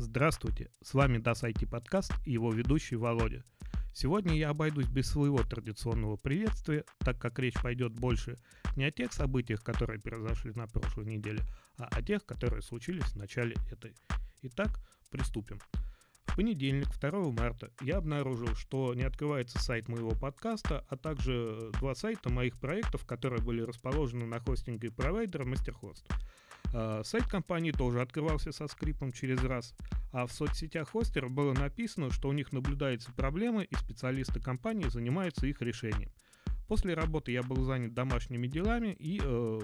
Здравствуйте, с вами DAS IT подкаст и его ведущий Володя. Сегодня я обойдусь без своего традиционного приветствия, так как речь пойдет больше не о тех событиях, которые произошли на прошлой неделе, а о тех, которые случились в начале этой. Итак, приступим. В понедельник, 2 марта, я обнаружил, что не открывается сайт моего подкаста, а также два сайта моих проектов, которые были расположены на хостинге провайдера MasterHost. А, сайт компании тоже открывался со скрипом через раз, а в соцсетях хостера было написано, что у них наблюдаются проблемы и специалисты компании занимаются их решением. После работы я был занят домашними делами и э,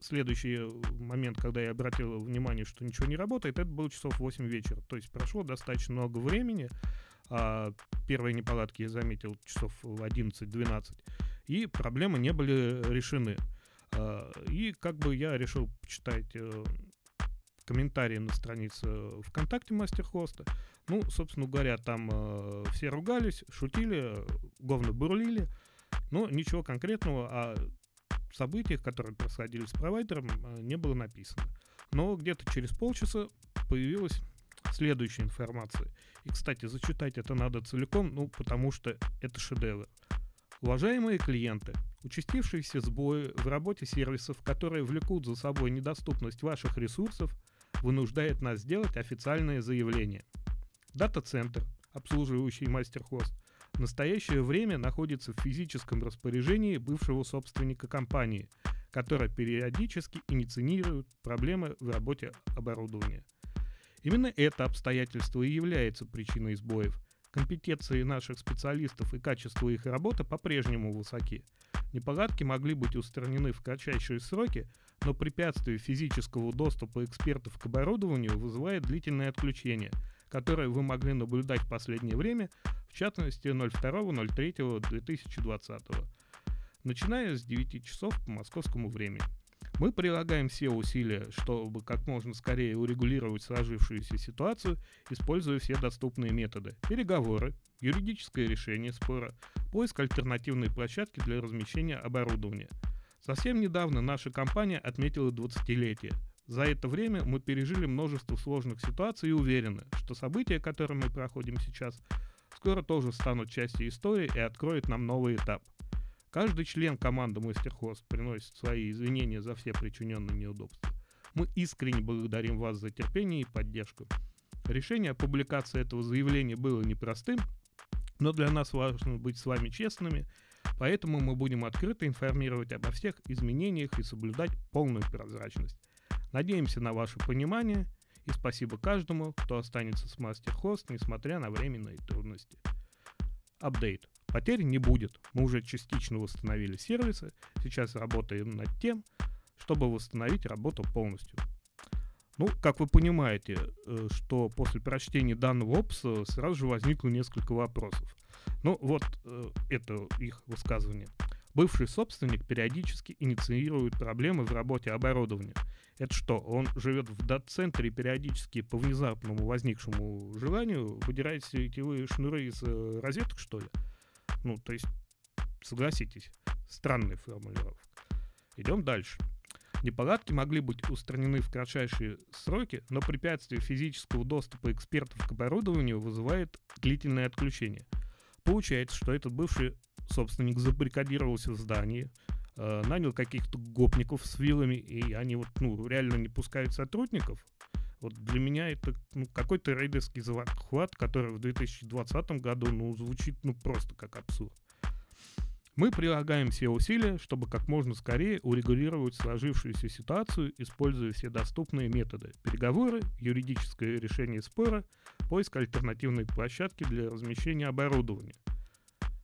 следующий момент, когда я обратил внимание, что ничего не работает, это было часов 8 вечера. То есть прошло достаточно много времени. А первые неполадки я заметил часов в 11-12. И проблемы не были решены. А, и как бы я решил почитать э, комментарии на странице ВКонтакте Мастерхоста. Ну, собственно говоря, там э, все ругались, шутили, говно бурлили, но ничего конкретного о событиях, которые происходили с провайдером, э, не было написано. Но где-то через полчаса появилась следующая информация. И, кстати, зачитать это надо целиком, ну, потому что это шедевр. Уважаемые клиенты, участившиеся сбои в работе сервисов, которые влекут за собой недоступность ваших ресурсов, вынуждает нас сделать официальное заявление. Дата-центр, обслуживающий мастер-хост, в настоящее время находится в физическом распоряжении бывшего собственника компании, которая периодически инициирует проблемы в работе оборудования. Именно это обстоятельство и является причиной сбоев – Компетенции наших специалистов и качество их работы по-прежнему высоки. Неполадки могли быть устранены в кратчайшие сроки, но препятствие физического доступа экспертов к оборудованию вызывает длительное отключение, которое вы могли наблюдать в последнее время, в частности 02.03.2020, начиная с 9 часов по московскому времени. Мы прилагаем все усилия, чтобы как можно скорее урегулировать сложившуюся ситуацию, используя все доступные методы. Переговоры, юридическое решение спора, поиск альтернативной площадки для размещения оборудования. Совсем недавно наша компания отметила 20-летие. За это время мы пережили множество сложных ситуаций и уверены, что события, которые мы проходим сейчас, скоро тоже станут частью истории и откроют нам новый этап – Каждый член команды Мастерхост приносит свои извинения за все причиненные неудобства. Мы искренне благодарим вас за терпение и поддержку. Решение о публикации этого заявления было непростым, но для нас важно быть с вами честными, поэтому мы будем открыто информировать обо всех изменениях и соблюдать полную прозрачность. Надеемся на ваше понимание и спасибо каждому, кто останется с Мастерхост, несмотря на временные трудности. Апдейт. Потерь не будет. Мы уже частично восстановили сервисы. Сейчас работаем над тем, чтобы восстановить работу полностью. Ну, как вы понимаете, э, что после прочтения данного опуса сразу же возникло несколько вопросов. Ну, вот э, это их высказывание. Бывший собственник периодически инициирует проблемы в работе оборудования. Это что, он живет в дат-центре и периодически по внезапному возникшему желанию выдирает сетевые шнуры из э, розеток, что ли? Ну, то есть, согласитесь, странная формулировка. Идем дальше. Неполадки могли быть устранены в кратчайшие сроки, но препятствие физического доступа экспертов к оборудованию вызывает длительное отключение. Получается, что этот бывший собственник забаррикадировался в здании, э, нанял каких-то гопников с вилами, и они вот, ну, реально не пускают сотрудников. Вот для меня это ну, какой-то рейдерский захват, который в 2020 году ну, звучит ну, просто как абсурд. Мы прилагаем все усилия, чтобы как можно скорее урегулировать сложившуюся ситуацию, используя все доступные методы. Переговоры, юридическое решение спора, поиск альтернативной площадки для размещения оборудования.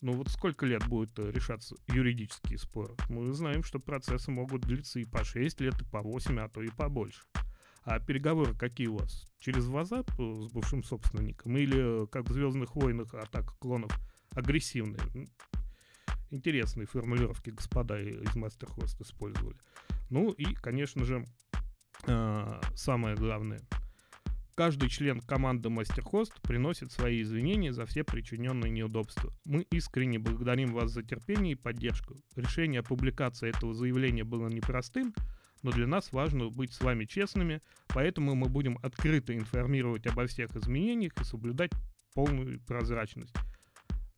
Ну вот сколько лет будет решаться юридические споры? Мы знаем, что процессы могут длиться и по 6 лет, и по 8, а то и побольше. А переговоры какие у вас? Через WhatsApp э, с бывшим собственником? Или, э, как в «Звездных войнах» атака клонов, агрессивные? Интересные формулировки господа из Мастерхост использовали. Ну и, конечно же, э, самое главное. Каждый член команды Мастерхост приносит свои извинения за все причиненные неудобства. Мы искренне благодарим вас за терпение и поддержку. Решение о публикации этого заявления было непростым, но для нас важно быть с вами честными, поэтому мы будем открыто информировать обо всех изменениях и соблюдать полную прозрачность.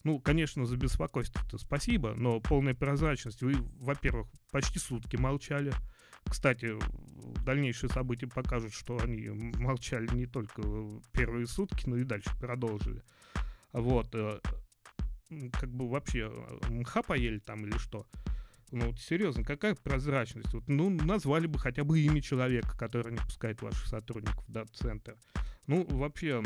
Ну, конечно, за беспокойство-то спасибо, но полная прозрачность. Вы, во-первых, почти сутки молчали. Кстати, дальнейшие события покажут, что они молчали не только первые сутки, но и дальше продолжили. Вот. Э, как бы вообще э, мха поели там или что? Ну, вот серьезно, какая прозрачность? Вот, ну, назвали бы хотя бы имя человека, который не пускает ваших сотрудников в дата-центр. Ну, вообще,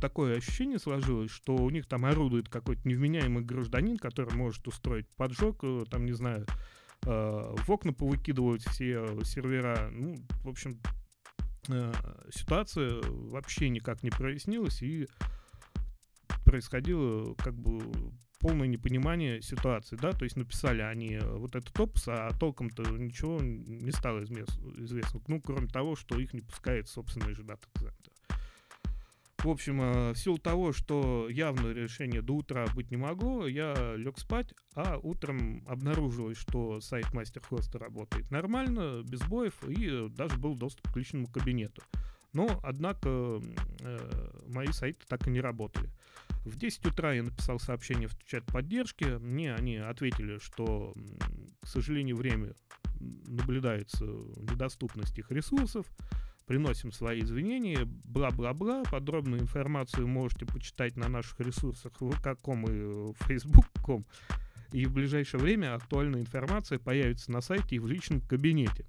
такое ощущение сложилось, что у них там орудует какой-то невменяемый гражданин, который может устроить поджог, э, там, не знаю, э, в окна повыкидывать все сервера. Ну, в общем, э, ситуация вообще никак не прояснилась, и происходило как бы полное непонимание ситуации, да, то есть написали они вот этот опус, а толком-то ничего не стало известно, ну, кроме того, что их не пускает собственный же дата-центр. В общем, э, в силу того, что явное решение до утра быть не могло, я лег спать, а утром обнаружилось, что сайт мастер-хоста работает нормально, без боев, и даже был доступ к личному кабинету. Но, однако, э, мои сайты так и не работали. В 10 утра я написал сообщение в чат поддержки. Мне они ответили, что, к сожалению, время наблюдается недоступность их ресурсов приносим свои извинения, бла-бла-бла. Подробную информацию можете почитать на наших ресурсах каком и Facebook.com. И в ближайшее время актуальная информация появится на сайте и в личном кабинете.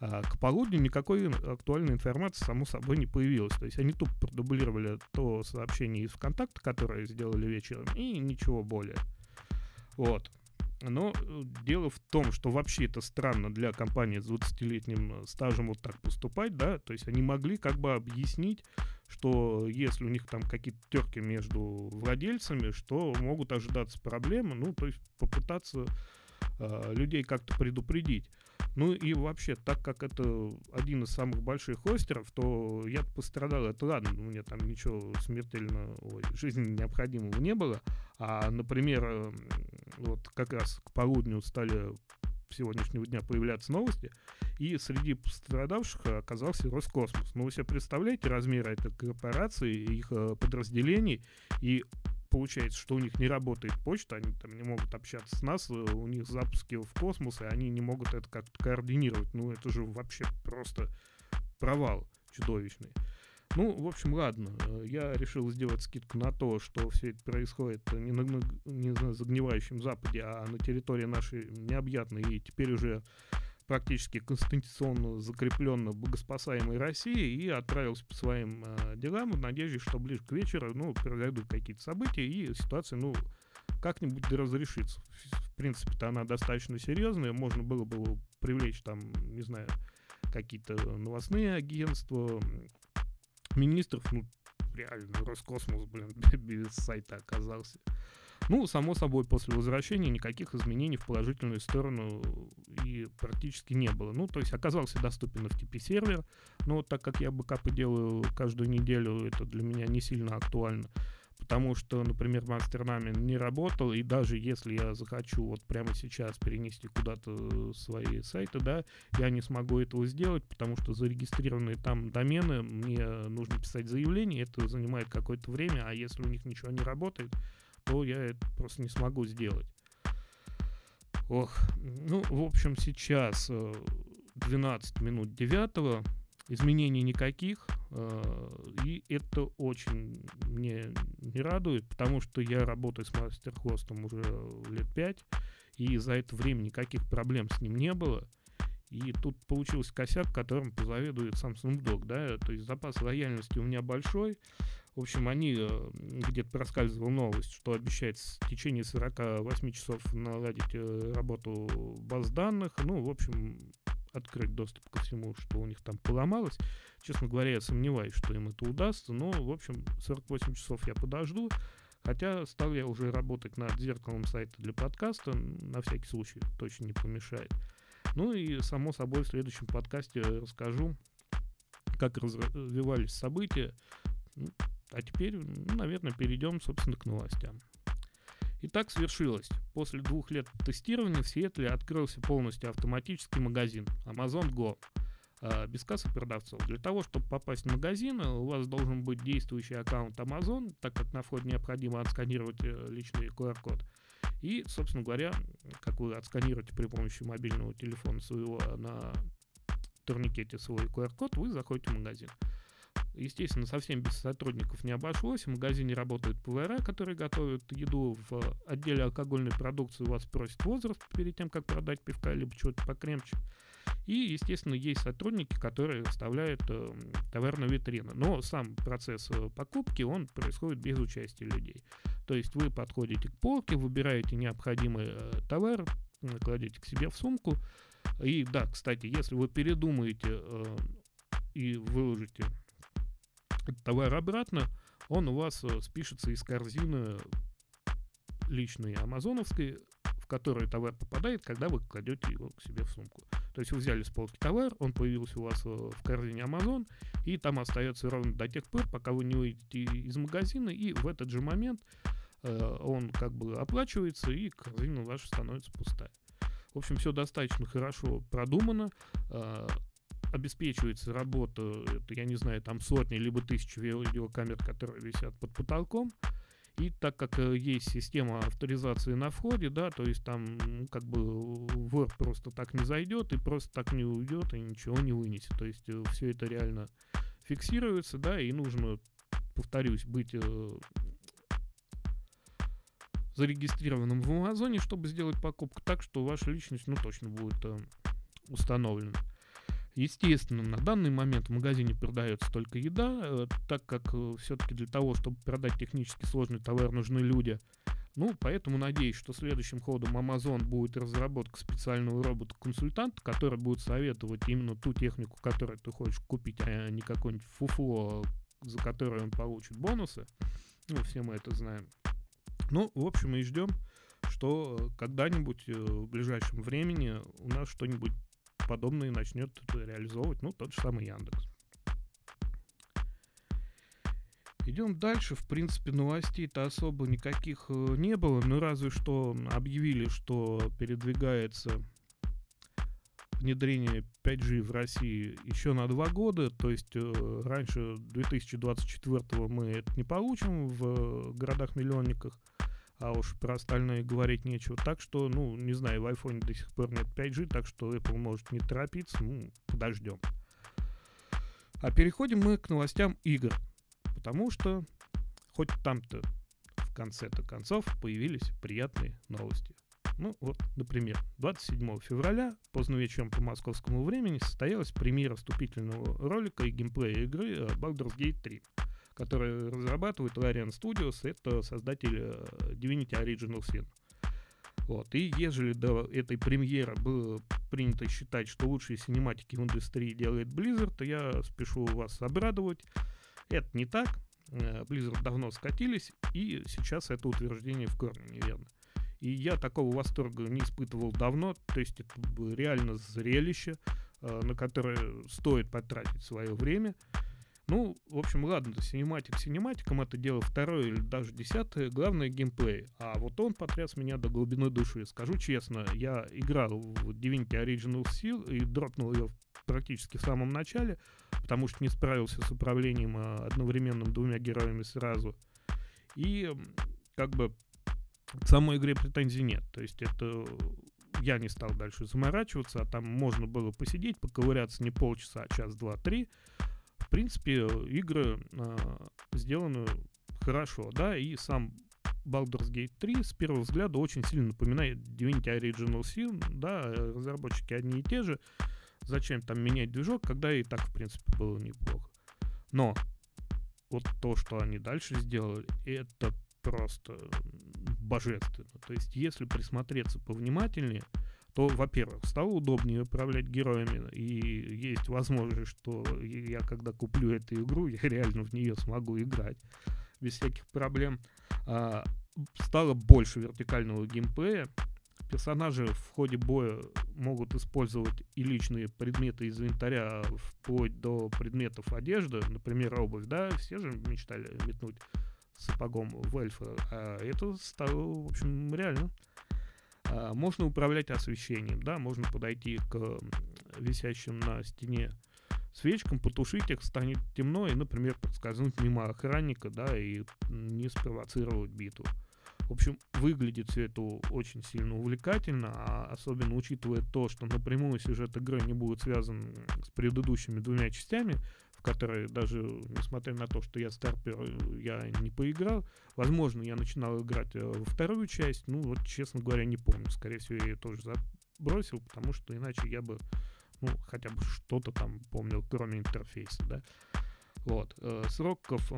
А к полудню никакой актуальной информации, само собой, не появилось. То есть они тупо продублировали то сообщение из ВКонтакта, которое сделали вечером, и ничего более. Вот. Но э, дело в том, что вообще это странно для компании с 20-летним э, стажем вот так поступать, да, то есть они могли как бы объяснить, что если у них там какие-то терки между владельцами, что могут ожидаться проблемы, ну, то есть попытаться э, людей как-то предупредить. Ну и вообще, так как это один из самых больших хостеров, то я пострадал. Это ладно, у меня там ничего смертельно ой, жизни необходимого не было. А, например, эм, вот как раз к полудню стали сегодняшнего дня появляться новости, и среди пострадавших оказался Роскосмос. Ну, вы себе представляете размеры этой корпорации, их э, подразделений, и получается, что у них не работает почта, они там не могут общаться с нас, э, у них запуски в космос, и они не могут это как-то координировать. Ну, это же вообще просто провал чудовищный. Ну, в общем, ладно. Э, я решил сделать скидку на то, что все это происходит не на, не на загнивающем Западе, а на территории нашей необъятной и теперь уже практически конституционно закрепленно богоспасаемой России и отправился по своим э, делам в надежде, что ближе к вечеру, ну, произойдут какие-то события, и ситуация, ну, как-нибудь да разрешится. В принципе-то она достаточно серьезная, можно было бы привлечь там, не знаю, какие-то новостные агентства, министров, ну, реально, Роскосмос, блин, без сайта оказался. Ну, само собой, после возвращения никаких изменений в положительную сторону и практически не было. Ну, то есть оказался доступен FTP-сервер, но так как я бэкапы делаю каждую неделю, это для меня не сильно актуально потому что, например, MasterNamen не работал, и даже если я захочу вот прямо сейчас перенести куда-то свои сайты, да, я не смогу этого сделать, потому что зарегистрированные там домены, мне нужно писать заявление, это занимает какое-то время, а если у них ничего не работает, то я это просто не смогу сделать. Ох, ну, в общем, сейчас 12 э, минут 9 изменений никаких, э, и это очень мне не радует, потому что я работаю с мастер-хостом уже лет 5, и за это время никаких проблем с ним не было. И тут получился косяк, которым позаведует сам Snoop да, то есть запас лояльности у меня большой, в общем, они э, где-то проскальзывала новость, что обещается в течение 48 часов наладить э, работу баз данных. Ну, в общем, открыть доступ ко всему, что у них там поломалось. Честно говоря, я сомневаюсь, что им это удастся. Но, в общем, 48 часов я подожду. Хотя стал я уже работать над зеркалом сайта для подкаста. На всякий случай точно не помешает. Ну и, само собой, в следующем подкасте расскажу, как развивались события. А теперь, ну, наверное, перейдем, собственно, к новостям. И так свершилось. После двух лет тестирования в Сиэтле открылся полностью автоматический магазин Amazon Go э, без кассы продавцов. Для того, чтобы попасть в магазин, у вас должен быть действующий аккаунт Amazon, так как на входе необходимо отсканировать э, личный QR-код. И, собственно говоря, как вы отсканируете при помощи мобильного телефона своего на турникете свой QR-код, вы заходите в магазин. Естественно, совсем без сотрудников не обошлось. В магазине работают повара, которые готовят еду. В отделе алкогольной продукции у вас просят возраст перед тем, как продать пивка, либо чего-то покремче. И, естественно, есть сотрудники, которые вставляют э, на витрину. Но сам процесс э, покупки, он происходит без участия людей. То есть вы подходите к полке, выбираете необходимый э, товар, кладете к себе в сумку. И да, кстати, если вы передумаете э, и выложите товар обратно, он у вас э, спишется из корзины личной амазоновской, в которую товар попадает, когда вы кладете его к себе в сумку. То есть вы взяли с полки товар, он появился у вас э, в корзине Amazon, и там остается ровно до тех пор, пока вы не выйдете из магазина, и в этот же момент э, он как бы оплачивается, и корзина ваша становится пустая. В общем, все достаточно хорошо продумано. Обеспечивается работа, это, я не знаю, там сотни либо тысячи видеокамер, которые висят под потолком. И так как э, есть система авторизации на входе, да, то есть там как бы вор просто так не зайдет и просто так не уйдет и ничего не вынесет. То есть э, все это реально фиксируется, да, и нужно, повторюсь, быть э, зарегистрированным в Амазоне, чтобы сделать покупку так, что ваша личность, ну, точно будет э, установлена. Естественно, на данный момент в магазине продается только еда, э, так как э, все-таки для того, чтобы продать технически сложный товар, нужны люди. Ну, поэтому надеюсь, что следующим ходом Amazon будет разработка специального робота-консультанта, который будет советовать именно ту технику, которую ты хочешь купить, а не какое-нибудь фуфло, за которое он получит бонусы. Ну, все мы это знаем. Ну, в общем, мы ждем, что когда-нибудь э, в ближайшем времени у нас что-нибудь подобное начнет реализовывать, ну, тот же самый Яндекс. Идем дальше. В принципе, новостей-то особо никаких э, не было. Ну, разве что объявили, что передвигается внедрение 5G в России еще на два года. То есть э, раньше 2024 мы это не получим в городах-миллионниках а уж про остальное говорить нечего. Так что, ну, не знаю, в iPhone до сих пор нет 5G, так что Apple может не торопиться, ну, подождем. А переходим мы к новостям игр, потому что хоть там-то в конце-то концов появились приятные новости. Ну вот, например, 27 февраля, поздно вечером по московскому времени, состоялась премьера вступительного ролика и геймплея игры Baldur's Gate 3 который разрабатывает Larian Studios, это создатель э, Divinity Original Sin. Вот. И ежели до этой премьеры было принято считать, что лучшие синематики в индустрии делает Blizzard, то я спешу вас обрадовать. Это не так. Э, Blizzard давно скатились, и сейчас это утверждение в корне неверно. И я такого восторга не испытывал давно, то есть это реально зрелище, э, на которое стоит потратить свое время. Ну, в общем, ладно, синематик синематиком, это дело второе или даже десятое, главное геймплей. А вот он потряс меня до глубины души. Скажу честно, я играл в Divinity Original Seal и дропнул ее практически в самом начале, потому что не справился с управлением а, одновременным двумя героями сразу. И как бы к самой игре претензий нет. То есть это я не стал дальше заморачиваться, а там можно было посидеть, поковыряться не полчаса, а час, два, три принципе, игры э, сделаны хорошо, да, и сам Baldur's Gate 3 с первого взгляда очень сильно напоминает Divinity Original Sin, да, разработчики одни и те же. Зачем там менять движок, когда и так, в принципе, было неплохо. Но вот то, что они дальше сделали, это просто божественно. То есть, если присмотреться повнимательнее, то, во-первых, стало удобнее управлять героями, и есть возможность, что я, когда куплю эту игру, я реально в нее смогу играть без всяких проблем. А, стало больше вертикального геймплея. Персонажи в ходе боя могут использовать и личные предметы из инвентаря вплоть до предметов одежды, например, обувь, да, все же мечтали метнуть сапогом в эльфа, а это стало, в общем, реально. А, можно управлять освещением, да, можно подойти к висящим на стене свечкам, потушить их, станет темно, и, например, подскользнуть мимо охранника, да, и не спровоцировать битву. В общем, выглядит все это очень сильно увлекательно, а особенно учитывая то, что напрямую сюжет игры не будет связан с предыдущими двумя частями, в которые даже, несмотря на то, что я старпер, я не поиграл. Возможно, я начинал играть э, во вторую часть, ну вот, честно говоря, не помню. Скорее всего, я ее тоже забросил, потому что иначе я бы, ну, хотя бы что-то там помнил, кроме интерфейса, да. Вот. Э, сроков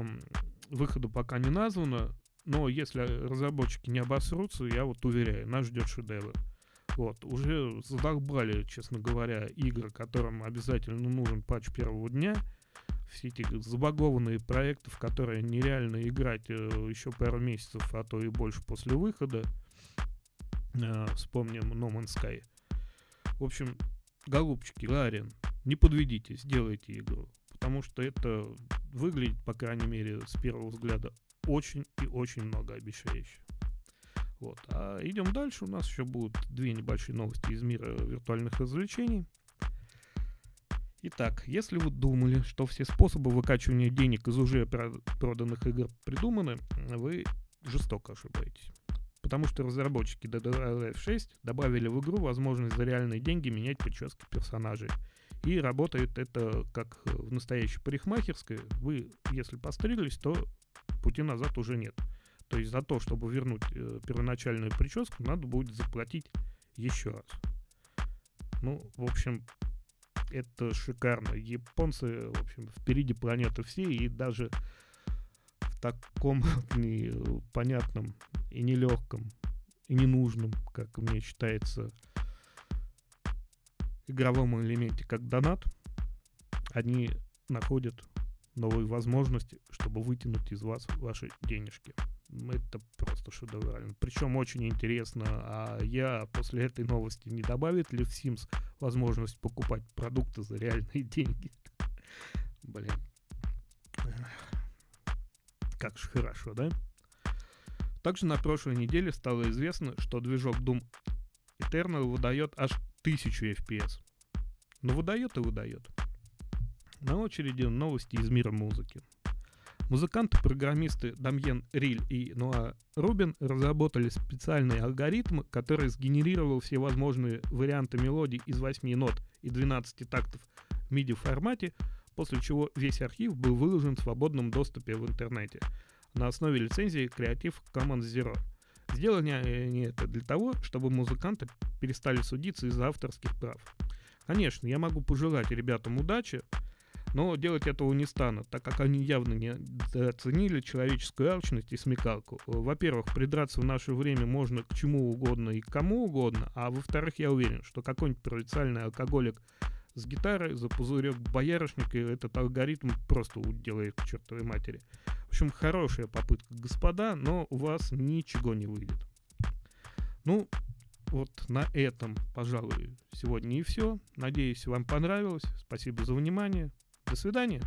выхода пока не названо, но если разработчики не обосрутся, я вот уверяю, нас ждет шедевр. Вот, уже задолбали, честно говоря, игры, которым обязательно нужен патч первого дня. Все эти забагованные проекты, в которые нереально играть э, еще пару месяцев, а то и больше после выхода. Э, вспомним No Man's Sky. В общем, голубчики, Ларин, не подведите, сделайте игру. Потому что это выглядит, по крайней мере, с первого взгляда, очень и очень многообещающе. Вот. А идем дальше. У нас еще будут две небольшие новости из мира виртуальных развлечений. Итак, если вы думали, что все способы выкачивания денег из уже проданных игр придуманы, вы жестоко ошибаетесь. Потому что разработчики DDR 6 добавили в игру возможность за реальные деньги менять прически персонажей. И работает это как в настоящей парикмахерской. Вы, если постриглись, то пути назад уже нет. То есть за то, чтобы вернуть э, первоначальную прическу, надо будет заплатить еще раз. Ну, в общем, это шикарно. Японцы, в общем, впереди планеты все, и даже в таком непонятном и нелегком, и ненужном, как мне считается, игровом элементе, как донат, они находят новые возможности, чтобы вытянуть из вас ваши денежки. Это просто шедеврально. Причем очень интересно, а я после этой новости не добавит ли в Sims возможность покупать продукты за реальные деньги? Блин. Как же хорошо, да? Также на прошлой неделе стало известно, что движок Doom Eternal выдает аж 1000 FPS. Но выдает и выдает. На очереди новости из мира музыки. Музыканты-программисты Дамьен Риль и Ноа Рубин разработали специальный алгоритм, который сгенерировал все возможные варианты мелодий из 8 нот и 12 тактов в MIDI формате, после чего весь архив был выложен в свободном доступе в интернете на основе лицензии Creative Commons Zero. Сделали они это для того, чтобы музыканты перестали судиться из-за авторских прав. Конечно, я могу пожелать ребятам удачи, но делать этого не станут, так как они явно не оценили человеческую алчность и смекалку. Во-первых, придраться в наше время можно к чему угодно и к кому угодно, а во-вторых, я уверен, что какой-нибудь провинциальный алкоголик с гитарой за пузырек боярышника этот алгоритм просто уделает к чертовой матери. В общем, хорошая попытка, господа, но у вас ничего не выйдет. Ну, вот на этом, пожалуй, сегодня и все. Надеюсь, вам понравилось. Спасибо за внимание. До свидания.